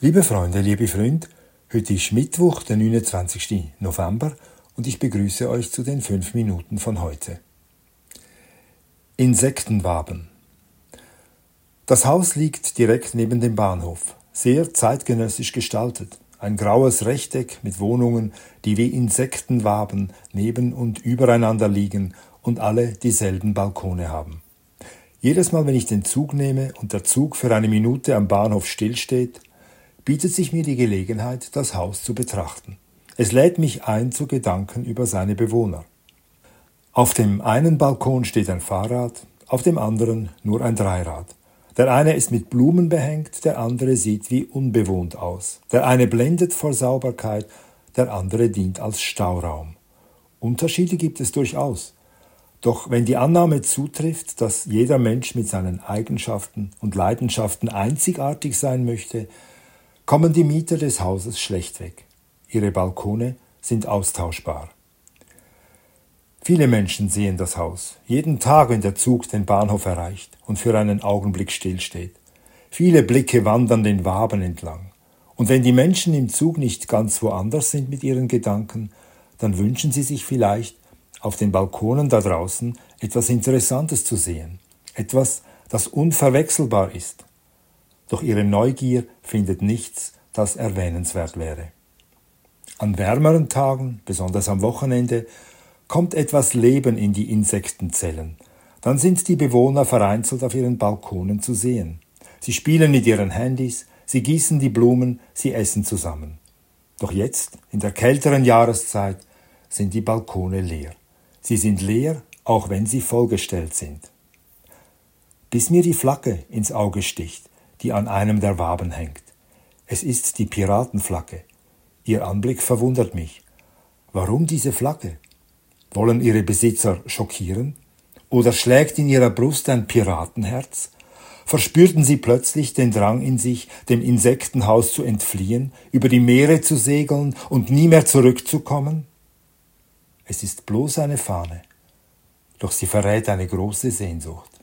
Liebe Freunde, liebe Freunde, heute ist Mittwoch, der 29. November und ich begrüße euch zu den fünf Minuten von heute. Insektenwaben. Das Haus liegt direkt neben dem Bahnhof, sehr zeitgenössisch gestaltet. Ein graues Rechteck mit Wohnungen, die wie Insektenwaben neben und übereinander liegen und alle dieselben Balkone haben. Jedes Mal, wenn ich den Zug nehme und der Zug für eine Minute am Bahnhof stillsteht, bietet sich mir die Gelegenheit, das Haus zu betrachten. Es lädt mich ein zu Gedanken über seine Bewohner. Auf dem einen Balkon steht ein Fahrrad, auf dem anderen nur ein Dreirad. Der eine ist mit Blumen behängt, der andere sieht wie unbewohnt aus. Der eine blendet vor Sauberkeit, der andere dient als Stauraum. Unterschiede gibt es durchaus. Doch wenn die Annahme zutrifft, dass jeder Mensch mit seinen Eigenschaften und Leidenschaften einzigartig sein möchte, kommen die Mieter des Hauses schlecht weg. Ihre Balkone sind austauschbar. Viele Menschen sehen das Haus, jeden Tag, wenn der Zug den Bahnhof erreicht und für einen Augenblick stillsteht. Viele Blicke wandern den Waben entlang. Und wenn die Menschen im Zug nicht ganz woanders sind mit ihren Gedanken, dann wünschen sie sich vielleicht, auf den Balkonen da draußen etwas Interessantes zu sehen, etwas, das unverwechselbar ist, doch ihre Neugier findet nichts, das erwähnenswert wäre. An wärmeren Tagen, besonders am Wochenende, kommt etwas Leben in die Insektenzellen. Dann sind die Bewohner vereinzelt auf ihren Balkonen zu sehen. Sie spielen mit ihren Handys, sie gießen die Blumen, sie essen zusammen. Doch jetzt, in der kälteren Jahreszeit, sind die Balkone leer. Sie sind leer, auch wenn sie vollgestellt sind. Bis mir die Flagge ins Auge sticht, die an einem der Waben hängt. Es ist die Piratenflagge. Ihr Anblick verwundert mich. Warum diese Flagge? Wollen ihre Besitzer schockieren? Oder schlägt in ihrer Brust ein Piratenherz? Verspürten sie plötzlich den Drang in sich, dem Insektenhaus zu entfliehen, über die Meere zu segeln und nie mehr zurückzukommen? Es ist bloß eine Fahne, doch sie verrät eine große Sehnsucht.